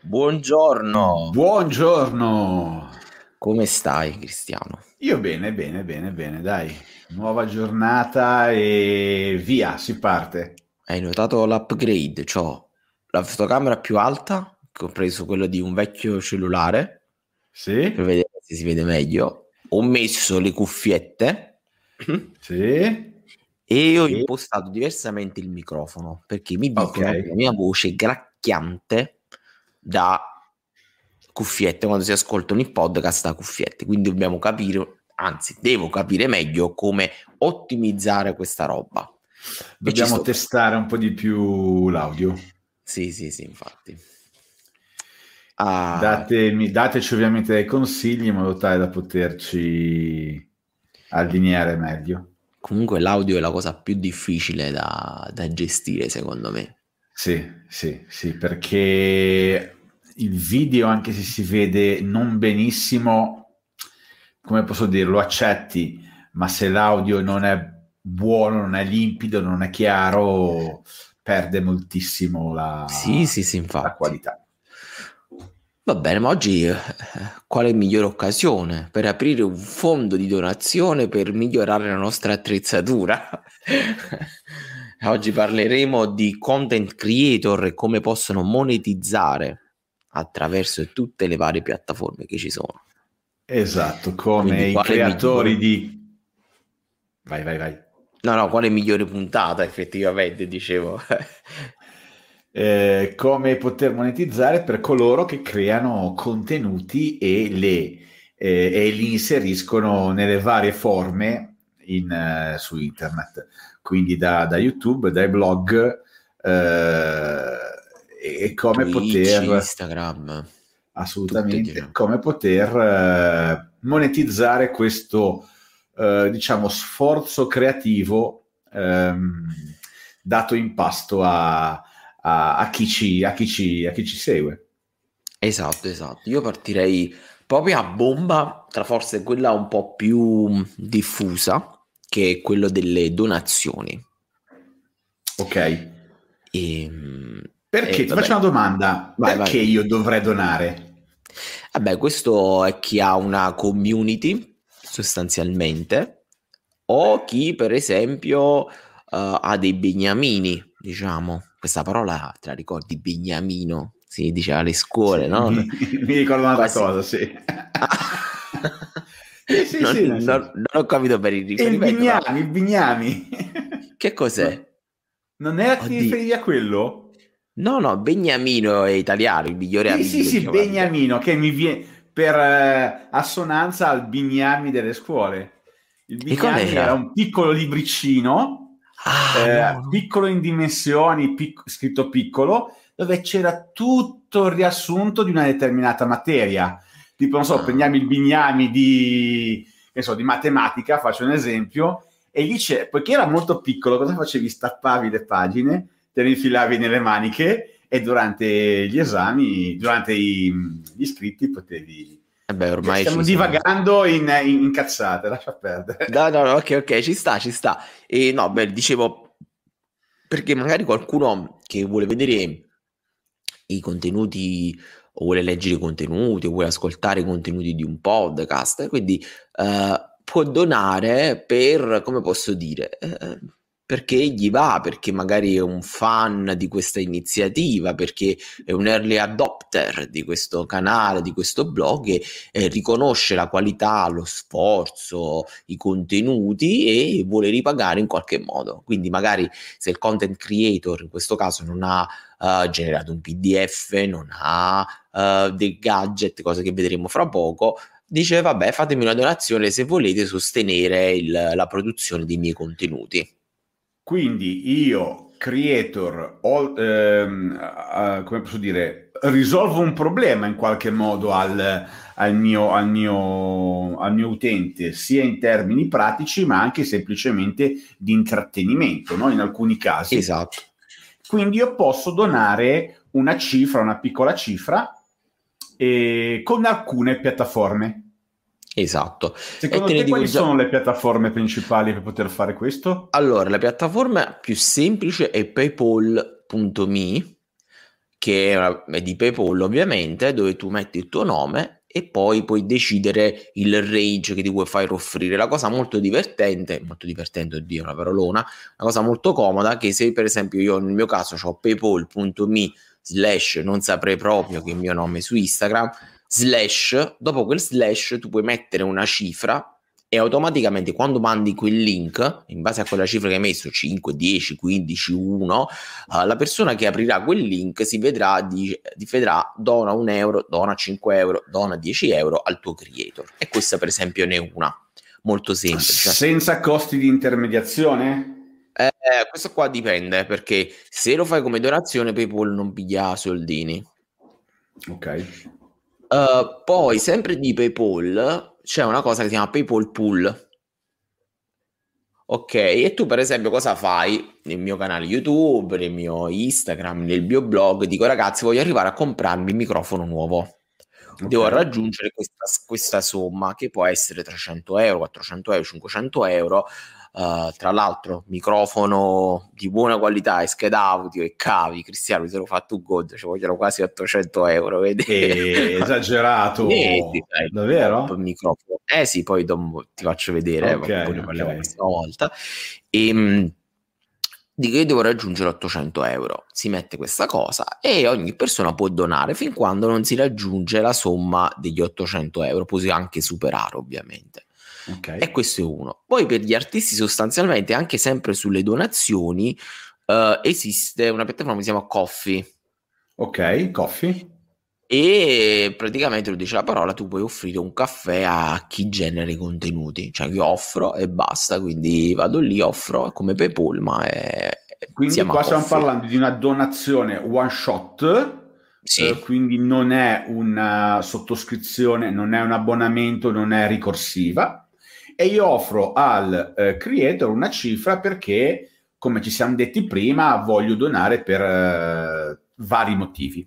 Buongiorno. Buongiorno. Come stai, Cristiano? Io bene, bene, bene, bene, dai. Nuova giornata e via, si parte. Hai notato l'upgrade? C'ho la fotocamera più alta, che ho preso quello di un vecchio cellulare. Sì. Per vedere se si vede meglio. Ho messo le cuffiette. Sì. E ho impostato diversamente il microfono perché mi dicono Ok. che la mia voce gracchiante da cuffiette quando si ascoltano i podcast da cuffiette. Quindi dobbiamo capire, anzi, devo capire meglio come ottimizzare questa roba. Dobbiamo testare un po' di più l'audio. Sì, sì, sì, infatti. Ah, Datemi- dateci ovviamente dei consigli in modo tale da poterci allineare meglio. comunque l'audio è la cosa più difficile da, da gestire, secondo me. Sì, sì, sì, perché il video, anche se si vede non benissimo, come posso dire, lo accetti, ma se l'audio non è buono, non è limpido, non è chiaro, perde moltissimo la, Sì, sì, sì, la qualità. Va bene, ma oggi eh, quale migliore occasione per aprire un fondo di donazione per migliorare la nostra attrezzatura? Oggi parleremo di content creator e come possono monetizzare attraverso tutte le varie piattaforme che ci sono. Esatto, come Quindi i creatori migliore? di... Vai, vai, vai. No, no, quale migliore puntata effettivamente, dicevo. Eh, come poter monetizzare per coloro che creano contenuti e, le, eh, e li inseriscono nelle varie forme in, eh, su internet, quindi da, da YouTube, dai blog eh, e come Twitch, poter Instagram. Assolutamente diciamo. come poter eh, monetizzare questo eh, diciamo sforzo creativo ehm, dato in pasto a, a- a chi ci, a chi ci- a chi ci segue. Esatto, esatto. Io partirei proprio a bomba tra forse quella un po' più diffusa, che è quello delle donazioni. Ok? E, Perché Eh, ti faccio una domanda: Vai, perché vai. io dovrei donare? vabbè, questo è chi ha una community sostanzialmente, o chi per esempio eh, ha dei beniamini, diciamo. Questa parola te la ricordi, beniamino? Si diceva alle scuole, no? Mi, mi ricordo un'altra Quasi- cosa, sì. Sì, sì, non, sì, non- non ho capito per il il riferimento. ma- Bignami, il Bignami. Che cos'è? Non era che ti riferivi a quello? No, no, Beniamino è italiano, il migliore Sì, amico sì, sì. Beniamino, che mi viene per eh, assonanza al Bignami delle scuole. Il Bignami era? era un piccolo libricino, Ah, eh, no, piccolo in dimensioni, pic- scritto piccolo, dove c'era tutto il riassunto di una determinata materia. Tipo, non so, Ah. prendiamo il Bignami di, so, di matematica, faccio un esempio, e lì c'è, poiché era molto piccolo, cosa facevi? Stappavi le pagine, te le infilavi nelle maniche e durante gli esami, durante i- gli iscritti potevi... Eh beh, ormai Stiamo divagando in, in, in cazzate, lascia perdere. No, no, no, ok, ok, ci sta, ci sta. E no, beh, dicevo, perché magari qualcuno che vuole vedere i contenuti o vuole leggere i contenuti o vuole ascoltare i contenuti di un podcast, quindi eh, può donare per, come posso dire, eh, perché gli va, perché magari è un fan di questa iniziativa, perché è un early adopter di questo canale, di questo blog e eh, riconosce la qualità, lo sforzo, i contenuti e vuole ripagare in qualche modo. Quindi magari se il content creator in questo caso non ha eh, generato un PDF, non ha eh, dei gadget, cose che vedremo fra poco, dice vabbè fatemi una donazione se volete sostenere il- la produzione dei miei contenuti. Quindi io, creator, ho, ehm, eh, come posso dire, risolvo un problema in qualche modo al, al mio, al, mio, al mio utente, sia in termini pratici, ma anche semplicemente di intrattenimento, no? in alcuni casi. Esatto. Quindi io posso donare una cifra, una piccola cifra, eh, con alcune piattaforme. Esatto. Secondo te te quali già- sono le piattaforme principali per poter fare questo? Allora, la piattaforma più semplice è paypal.me che è di PayPal ovviamente, dove tu metti il tuo nome e poi puoi decidere il range che ti vuoi far offrire. La cosa molto divertente, molto divertente, oddio, una parolona, una cosa molto comoda che se per esempio io nel mio caso ho paypal.me slash non saprei proprio che è il mio nome su Instagram, slash, dopo quel slash tu puoi mettere una cifra e automaticamente quando mandi quel link, in base a quella cifra che hai messo, 5, 10, 15, 1, uh, la persona che aprirà quel link si vedrà, di, di vedrà, dona un euro, dona 5 euro, dona 10 euro al tuo creator. E questa per esempio ne è una, molto semplice. Senza costi di intermediazione? Eh, questo qua dipende, perché se lo fai come donazione PayPal non piglia soldini. Ok. Uh, poi, sempre di PayPal, c'è una cosa che si chiama PayPal Pool. Ok, e tu per esempio cosa fai nel mio canale YouTube, nel mio Instagram, nel mio blog? Dico ragazzi, voglio arrivare a comprarmi il microfono nuovo. Okay. Devo raggiungere questa, questa somma che può essere 300 euro, 400 euro, 500 euro Uh, tra l'altro, microfono di buona qualità e scheda audio e cavi. Cristiano, mi sono fatto un conto, ci vogliono quasi 800 euro. Vedi? E, esagerato, Vedi, dai, davvero? Microfono. Eh sì, poi dopo ti faccio vedere, okay, poi ne parliamo okay. questa volta. E, ehm, dico io devo raggiungere 800 euro si mette questa cosa e ogni persona può donare fin quando non si raggiunge la somma degli 800 euro puoi anche superare ovviamente Okay. E questo è uno. Poi per gli artisti sostanzialmente, anche sempre sulle donazioni, uh, esiste una piattaforma che si chiama Coffee. Ok, Coffee. E praticamente lo dice la parola, tu puoi offrire un caffè a chi genera i contenuti. Cioè io offro e basta, quindi vado lì, offro come PayPal, ma è... Quindi qua stiamo parlando di una donazione one shot, sì. Eh, quindi non è una sottoscrizione, non è un abbonamento, non è ricorsiva e io offro al eh, creator una cifra perché, come ci siamo detti prima, voglio donare per eh, vari motivi.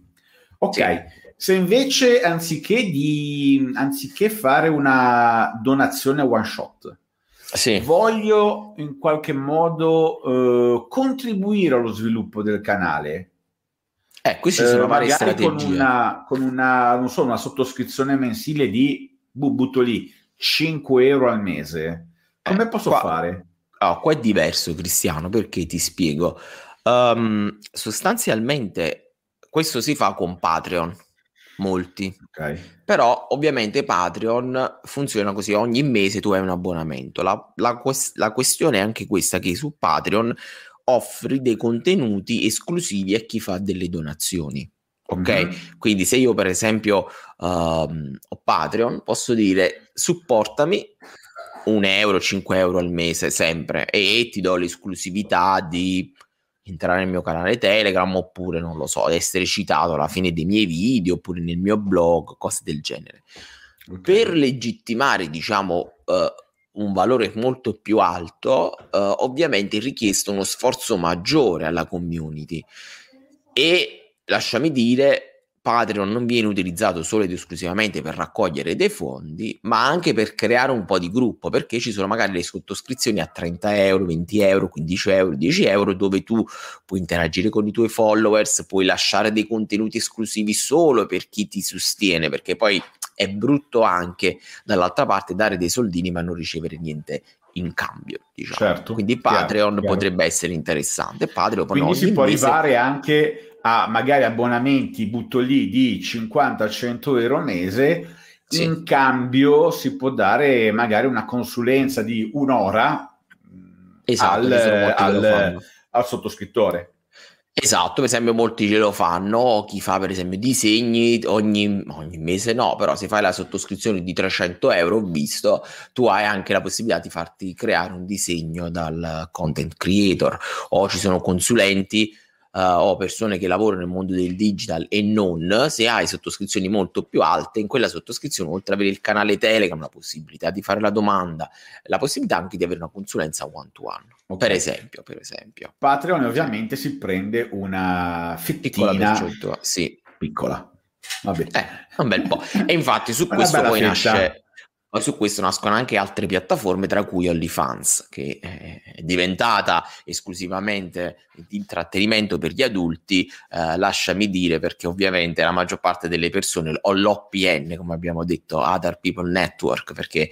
Ok, sì. se invece anziché, di, anziché fare una donazione one shot, sì. voglio in qualche modo eh, contribuire allo sviluppo del canale. Eh, questi sono eh, varie strategie. Con una, con una, non so, una sottoscrizione mensile di, butto lì, 5 euro al mese, come eh, posso qua, fare? Oh, qua è diverso, Cristiano, perché ti spiego. Um, sostanzialmente questo si fa con Patreon, molti. Okay. Però ovviamente Patreon funziona così, ogni mese tu hai un abbonamento. La, la, la questione è anche questa, che su Patreon offri dei contenuti esclusivi a chi fa delle donazioni. Ok, mm-hmm. quindi se io per esempio uh, ho Patreon, posso dire supportami un euro, 5 euro al mese sempre e ti do l'esclusività di entrare nel mio canale Telegram oppure non lo so, essere citato alla fine dei miei video oppure nel mio blog, cose del genere. Okay. Per legittimare, diciamo, uh, un valore molto più alto, uh, ovviamente è richiesto uno sforzo maggiore alla community e lasciami dire, Patreon non viene utilizzato solo ed esclusivamente per raccogliere dei fondi, ma anche per creare un po' di gruppo, perché ci sono magari le sottoscrizioni a 30 euro, 20 euro, 15 euro, 10 euro, dove tu puoi interagire con i tuoi followers, puoi lasciare dei contenuti esclusivi solo per chi ti sostiene, perché poi è brutto anche dall'altra parte dare dei soldini ma non ricevere niente in cambio. Diciamo. Certo, Quindi Patreon chiaro, potrebbe chiaro. essere interessante. Patreon, Quindi si può mese... arrivare anche a magari abbonamenti, butto lì, di 50-100 euro al mese, sì. in cambio si può dare magari una consulenza di un'ora esatto, al, al, al sottoscrittore. Esatto, per esempio molti ce lo fanno, chi fa per esempio disegni ogni, ogni, mese no, però se fai la sottoscrizione di 300 euro, ho visto, tu hai anche la possibilità di farti creare un disegno dal content creator o ci sono consulenti o persone che lavorano nel mondo del digital e non, se hai sottoscrizioni molto più alte, in quella sottoscrizione, oltre ad avere il canale Telegram, la possibilità di fare la domanda, la possibilità anche di avere una consulenza one to one. Okay. Per esempio, per esempio. Patreon ovviamente si prende una fettina piccola, sì. piccola. Vabbè. Eh, un bel po'. E infatti su questo poi nasce Poi su questo nascono anche altre piattaforme, tra cui OnlyFans, che è diventata esclusivamente di intrattenimento per gli adulti, eh, lasciami dire, perché ovviamente la maggior parte delle persone, o l'OPN, come abbiamo detto, Other People Network, perché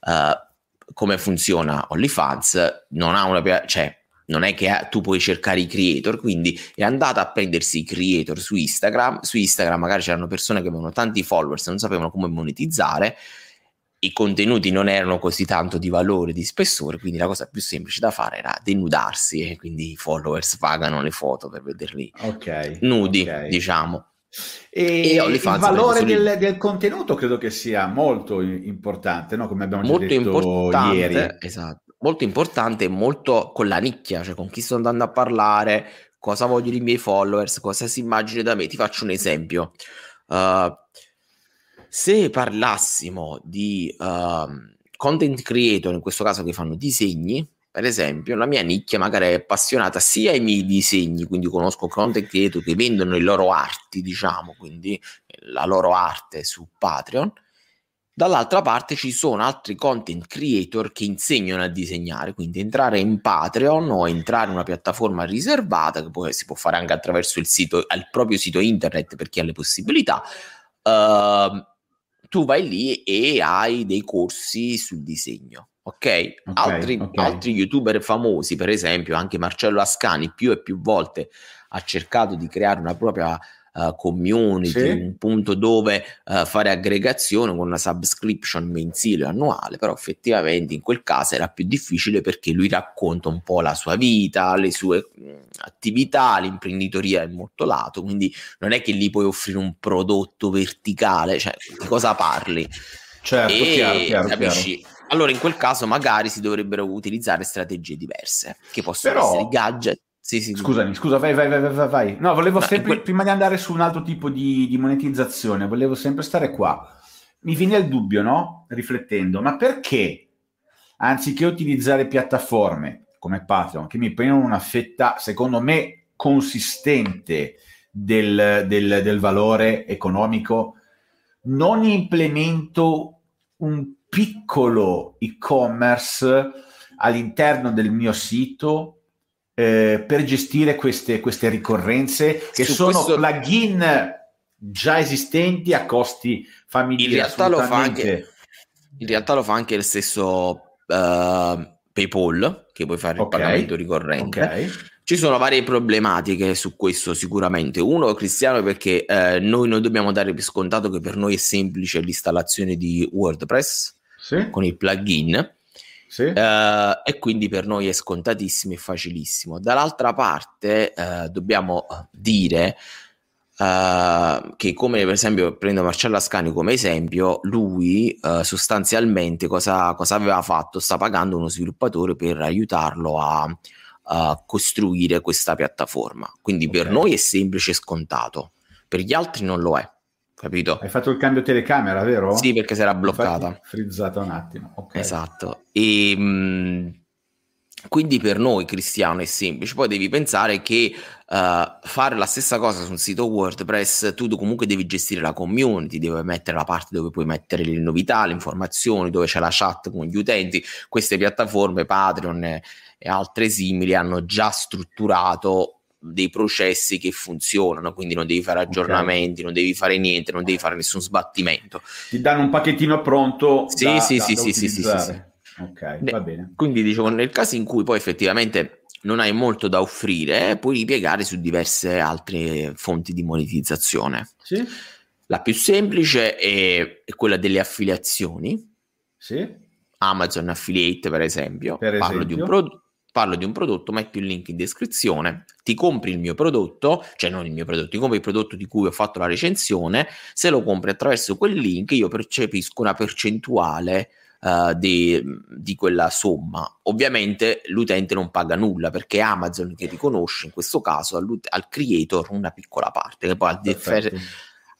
eh, come funziona OnlyFans, non ha una... cioè non è che tu puoi cercare i creator, quindi è andata a prendersi i creator su Instagram, su Instagram magari c'erano persone che avevano tanti followers e non sapevano come monetizzare, i contenuti non erano così tanto di valore, di spessore, quindi la cosa più semplice da fare era denudarsi e quindi i followers pagano le foto per vederli okay, nudi, okay. diciamo. E, e il valore del, del, contenuto credo che sia molto importante, no? come abbiamo molto detto ieri. Esatto molto importante e molto con la nicchia, cioè con chi sto andando a parlare, cosa vogliono i miei followers, cosa si immagina da me. Ti faccio un esempio. Uh, se parlassimo di uh, content creator, in questo caso che fanno disegni, per esempio, la mia nicchia magari è appassionata sia ai miei disegni, quindi conosco content creator che vendono le loro arti, diciamo, quindi la loro arte su Patreon, Dall'altra parte ci sono altri content creator che insegnano a disegnare, quindi entrare in Patreon o entrare in una piattaforma riservata, che poi si può fare anche attraverso il sito, il proprio sito internet per chi ha le possibilità. Uh, tu vai lì e hai dei corsi sul disegno. Ok, okay, altri, okay. altri youtuber famosi, per esempio, anche Marcello Ascani, più e più volte ha cercato di creare una propria uh, community, sì. un punto dove uh, fare aggregazione con una subscription mensile o annuale, però effettivamente in quel caso era più difficile perché lui racconta un po' la sua vita, le sue mh, attività, l'imprenditoria è molto lato, quindi non è che gli puoi offrire un prodotto verticale, cioè di cosa parli? Certo, e, chiaro, chiaro, capisci? Chiaro. Allora in quel caso magari si dovrebbero utilizzare strategie diverse, che possono Però... essere gadget sì, sì, Scusami, scusa, vai, vai, vai, vai, vai. No, volevo sempre, quel... prima di andare su un altro tipo di, di, monetizzazione, volevo sempre stare qua. Mi viene il dubbio, no? Riflettendo, ma perché anziché utilizzare piattaforme come Patreon, che mi prendono una fetta, secondo me, consistente del, del, del valore economico, non implemento un piccolo e-commerce all'interno del mio sito eh, per gestire queste, queste ricorrenze che Su sono questo... plugin già esistenti a costi familiari. In realtà, lo fa anche, in realtà lo fa anche il stesso uh, PayPal, che puoi fare okay. il pagamento ricorrente. Okay. Ci sono varie problematiche su questo sicuramente. Uno, Cristiano, perché eh, noi non dobbiamo dare per scontato che per noi è semplice l'installazione di WordPress sì. con il plugin sì. Uh, e quindi per noi è scontatissimo e facilissimo. Dall'altra parte uh, dobbiamo dire uh, che come per esempio prendo Marcello Ascani come esempio, lui sostanzialmente cosa, cosa, aveva fatto? Sta pagando uno sviluppatore per aiutarlo a, a costruire questa piattaforma. Quindi okay. per noi è semplice e scontato, per gli altri non lo è capito? Hai fatto il cambio telecamera, vero? Sì, perché si era bloccata. Infatti, frizzata un attimo. Okay. Esatto. E, mh, mm, quindi per noi cristiano è semplice, poi devi pensare che uh, fare la stessa cosa su un sito WordPress, tu comunque devi gestire la community, devi mettere la parte dove puoi mettere le novità, le informazioni, dove c'è la chat con gli utenti. Queste piattaforme, Patreon e altre simili, hanno già strutturato dei processi che funzionano, quindi non devi fare aggiornamenti, okay. non devi fare niente, non devi fare nessun sbattimento. Ti danno un pacchettino pronto. Sì, da, sì, da, sì, da sì, sì, sì, sì, Ok, va bene. Quindi dicevo, nel caso in cui poi effettivamente non hai molto da offrire, puoi ripiegare su diverse altre fonti di monetizzazione. Sì. La più semplice è, è quella delle affiliazioni. Sì. Amazon Affiliate, per esempio. Per esempio. Parlo di un prodotto parlo di un prodotto, metti il link in descrizione, ti compri il mio prodotto, cioè non il mio prodotto, ti compri il prodotto di cui ho fatto la recensione, se lo compri attraverso quel link io percepisco una percentuale uh, di, di, quella somma. Ovviamente l'utente non paga nulla perché Amazon che riconosce in questo caso al creator una piccola parte, che poi a, differ-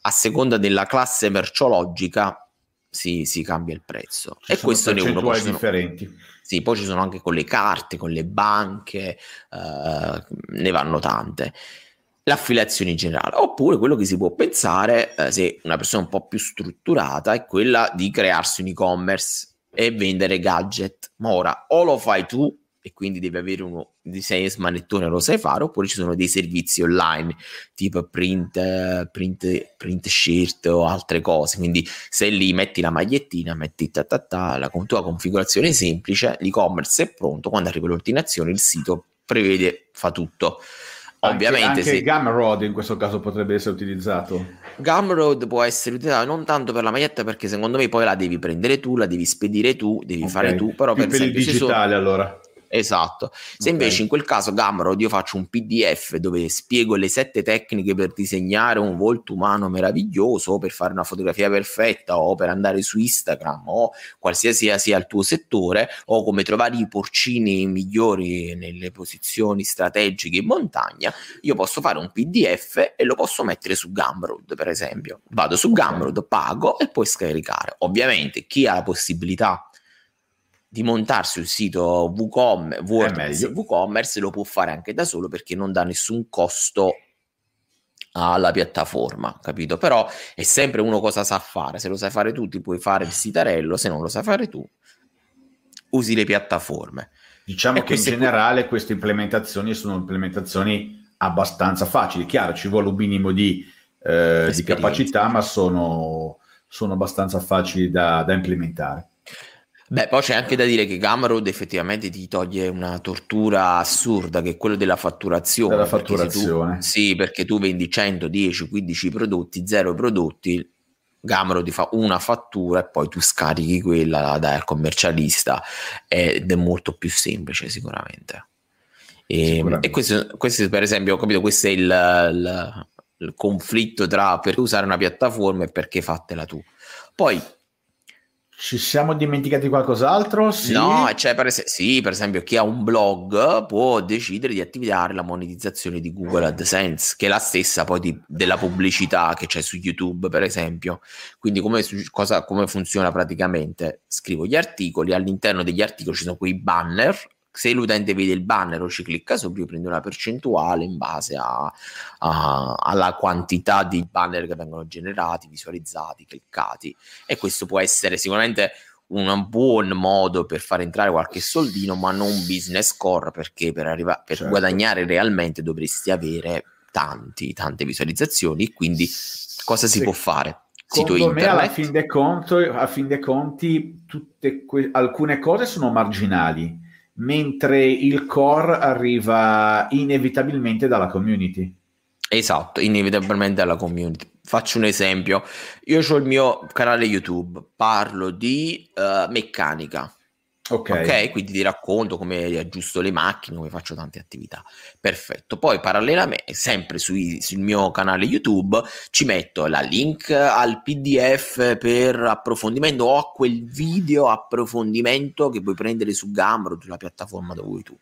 a seconda della classe merciologica si, si cambia il prezzo. Ci e questo ne è uno. Poi differenti. Sì, poi ci sono anche con le carte, con le banche, uh, ne vanno tante. l'affiliazione in generale. Oppure quello che si può pensare, eh, se una persona un po' più strutturata, è quella di crearsi un e-commerce e vendere gadget. Ma ora o lo fai tu e quindi devi avere uno disegno smanettone lo sai fare oppure ci sono dei servizi online tipo print, print, print shirt o altre cose quindi se lì metti la magliettina metti ta ta ta la tua configurazione semplice l'e-commerce è pronto quando arriva l'ordinazione il sito prevede fa tutto Ovviamente anche, anche se... Gumroad in questo caso potrebbe essere utilizzato. Gumroad può essere utilizzato non tanto per la maglietta perché secondo me poi la devi prendere tu, la devi spedire tu, devi okay. fare tu, però Più per, per il digitale sono... allora. Esatto. Se okay. invece in quel caso Gumroad io faccio un PDF dove spiego le sette tecniche per disegnare un volto umano meraviglioso, per fare una fotografia perfetta o per andare su Instagram o qualsiasi sia il tuo settore o come trovare i porcini migliori nelle posizioni strategiche in montagna, io posso fare un PDF e lo posso mettere su Gumroad, per esempio. Vado su. Gumroad, pago e poi scaricare. Ovviamente chi ha la possibilità di montarsi un sito WooCom- WordPress WooCommerce lo può fare anche da solo perché non dà nessun costo alla piattaforma, capito? Però è sempre uno cosa sa fare, se lo sai fare tu ti puoi fare il sitarello, se non lo sai fare tu usi le piattaforme. Diciamo e che in generale que- queste implementazioni sono implementazioni abbastanza facili, chiaro ci vuole un minimo di, eh, di capacità ma sono, sono abbastanza facili da, da implementare. Beh, poi c'è anche da dire che Gumroad effettivamente ti toglie una tortura assurda che è quella della fatturazione. Della fatturazione. Tu, sì, perché tu vendi 100, 10, 15 prodotti, 0 prodotti, Gumroad ti fa una fattura e poi tu scarichi quella dal commercialista ed è molto più semplice sicuramente. E, e questo, questo, per esempio, ho capito, questo è il, il, il conflitto tra per usare una piattaforma e perché fatela tu. Poi ci siamo dimenticati qualcos'altro? Sì. No, cioè per, es- sì, per esempio chi ha un blog può decidere di attivare la monetizzazione di Google AdSense, che è la stessa poi di, della pubblicità che c'è su YouTube, per esempio. Quindi come, cosa, come funziona praticamente? Scrivo gli articoli, all'interno degli articoli ci sono quei banner se l'utente vede il banner o ci clicca sopra, io prendo una percentuale in base a, a, alla quantità di banner che vengono generati, visualizzati, cliccati. E questo può essere sicuramente un buon modo per far entrare qualche soldino, ma non business core, perché per, arriva- per certo. guadagnare realmente dovresti avere tanti, tante visualizzazioni. Quindi cosa si sì. può fare? Sito Secondo internet. me, alla fin dei conti, a fin dei conti que- alcune cose sono marginali mentre il core arriva inevitabilmente dalla community. Esatto, inevitabilmente dalla community. Faccio un esempio, io ho il mio canale YouTube, parlo di uh, meccanica, Okay. ok, quindi ti racconto come aggiusto le macchine, come faccio tante attività. Perfetto. Poi parallelamente, sempre sui, sul mio canale YouTube, ci metto la link al PDF per approfondimento o a quel video approfondimento che puoi prendere su Gumroad, sulla piattaforma dove vuoi tu.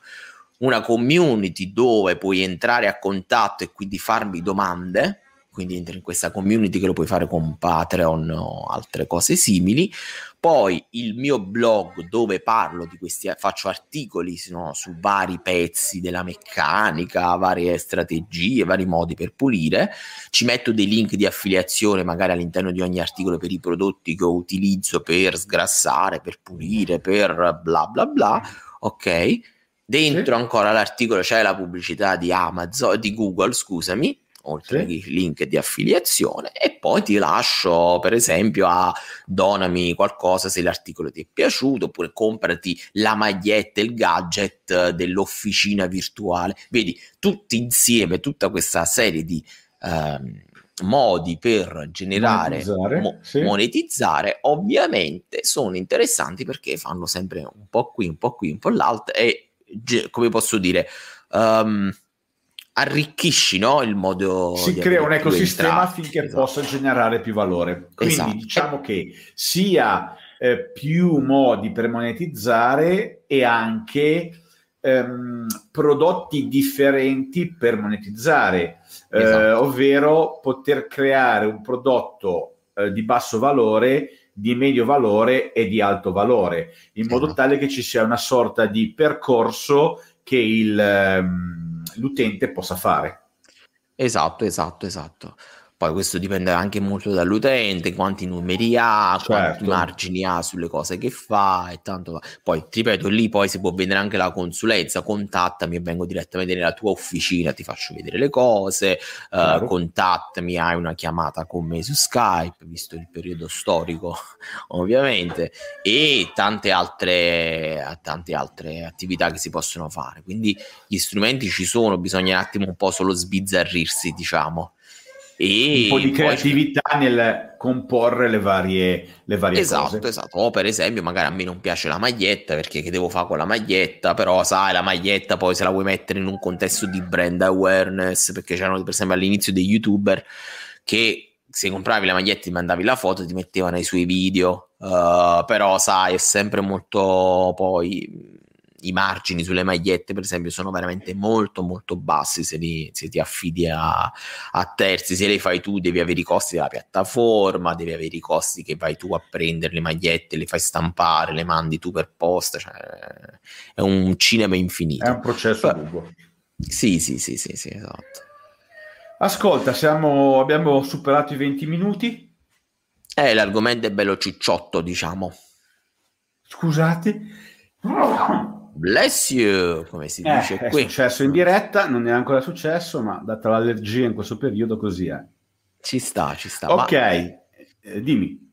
Una community dove puoi entrare a contatto e quindi farmi domande quindi entri in questa community che lo puoi fare con Patreon o altre cose simili. Poi il mio blog dove parlo di questi, faccio articoli no, su vari pezzi della meccanica, varie strategie, vari modi per pulire. Ci metto dei link di affiliazione magari all'interno di ogni articolo per i prodotti che utilizzo per sgrassare, per pulire, per bla bla bla. Ok. Dentro ancora l'articolo c'è la pubblicità di Amazon, di Google, scusami, oltre ai link di affiliazione e poi ti lascio per esempio a donami qualcosa se l'articolo ti è piaciuto oppure comprati la maglietta il gadget dell'officina virtuale vedi tutti insieme tutta questa serie di ehm, modi per generare monetizzare, mo- sì. monetizzare ovviamente sono interessanti perché fanno sempre un po' qui un po' qui un po' l'altro e come posso dire um, arricchisci no, il modo si crea un ecosistema affinché esatto. possa generare più valore quindi esatto. diciamo che sia eh, più modi per monetizzare e anche ehm, prodotti differenti per monetizzare eh, esatto. ovvero poter creare un prodotto eh, di basso valore di medio valore e di alto valore in modo esatto. tale che ci sia una sorta di percorso che il ehm, l'utente possa fare. Esatto, esatto, esatto. Poi questo dipende anche molto dall'utente, quanti numeri ha, certo. quanti margini ha sulle cose che fa e tanto. Poi ti ripeto, lì poi si può vedere anche la consulenza, contattami e vengo direttamente nella tua officina, ti faccio vedere le cose, uh, contattami, hai una chiamata con me su Skype, visto il periodo storico ovviamente, e tante altre, tante altre attività che si possono fare. Quindi gli strumenti ci sono, bisogna un attimo un po' solo sbizzarrirsi, diciamo. E un po' di creatività poi... nel comporre le varie, le varie esatto, cose. Esatto, o per esempio magari a me non piace la maglietta perché che devo fare con la maglietta, però sai la maglietta poi se la vuoi mettere in un contesto di brand awareness, perché c'erano per esempio all'inizio dei youtuber che se compravi la maglietta e mandavi la foto ti mettevano nei suoi video, uh, però sai è sempre molto poi i margini sulle magliette, per esempio, sono veramente molto molto bassi se, li, se ti affidi a, a, terzi. Se le fai tu, devi avere i costi della piattaforma, devi avere i costi che vai tu a prendere le magliette, le fai stampare, le mandi tu per posta. Cioè, è un cinema infinito. È un processo lungo. Sì, sì, sì, sì, sì, esatto. Ascolta, siamo, abbiamo superato i 20 minuti. Eh, l'argomento è bello cicciotto, diciamo. Scusate. Bless you, come si dice eh, qui. È successo in diretta, non è ancora successo, ma data l'allergia in questo periodo così è. Ci sta, ci sta. Ok, ma... eh, dimmi.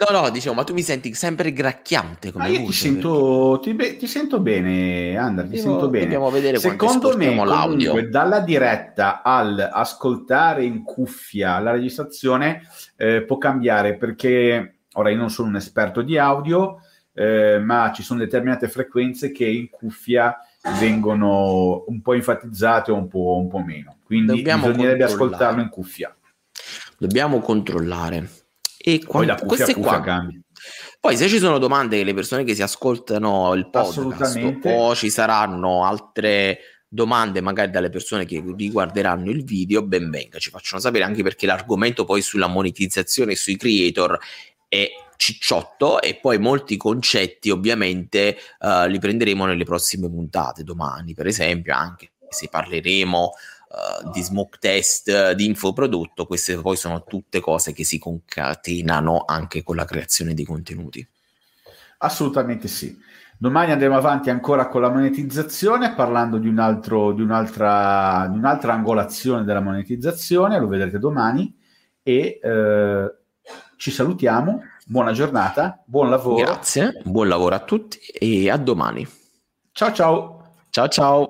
No, no, diciamo, ma tu mi senti sempre gracchiante come ah, io voce, ti, sento, perché... ti, ti, sento bene, Andar, ti Devo, sento bene. Dobbiamo vedere Secondo me, l'audio. Comunque, dalla diretta al ascoltare in cuffia la registrazione eh, può cambiare perché, ora io non sono un esperto di audio, eh, ma ci sono determinate frequenze che in cuffia vengono un po' enfatizzate o un po', un po meno. Quindi Dobbiamo bisognerebbe ascoltarlo in cuffia. Dobbiamo controllare. E Poi la cuffia, cuffia qua, cambia. Poi se ci sono domande le persone che si ascoltano il podcast o ci saranno altre domande magari dalle persone che riguarderanno il video, ben venga, ci facciano sapere anche perché l'argomento poi sulla monetizzazione e sui creator è cicciotto e poi molti concetti ovviamente uh, li prenderemo nelle prossime puntate, domani per esempio, anche se parleremo uh, di smoke test, di infoprodotto, queste poi sono tutte cose che si concatenano anche con la creazione di contenuti. Assolutamente sì. Domani andremo avanti ancora con la monetizzazione, parlando di, un altro, di, un'altra, di un'altra angolazione della monetizzazione, lo vedrete domani, e eh, ci salutiamo buona giornata, buon lavoro. Grazie, buon lavoro a tutti e a domani. Ciao ciao. Ciao ciao.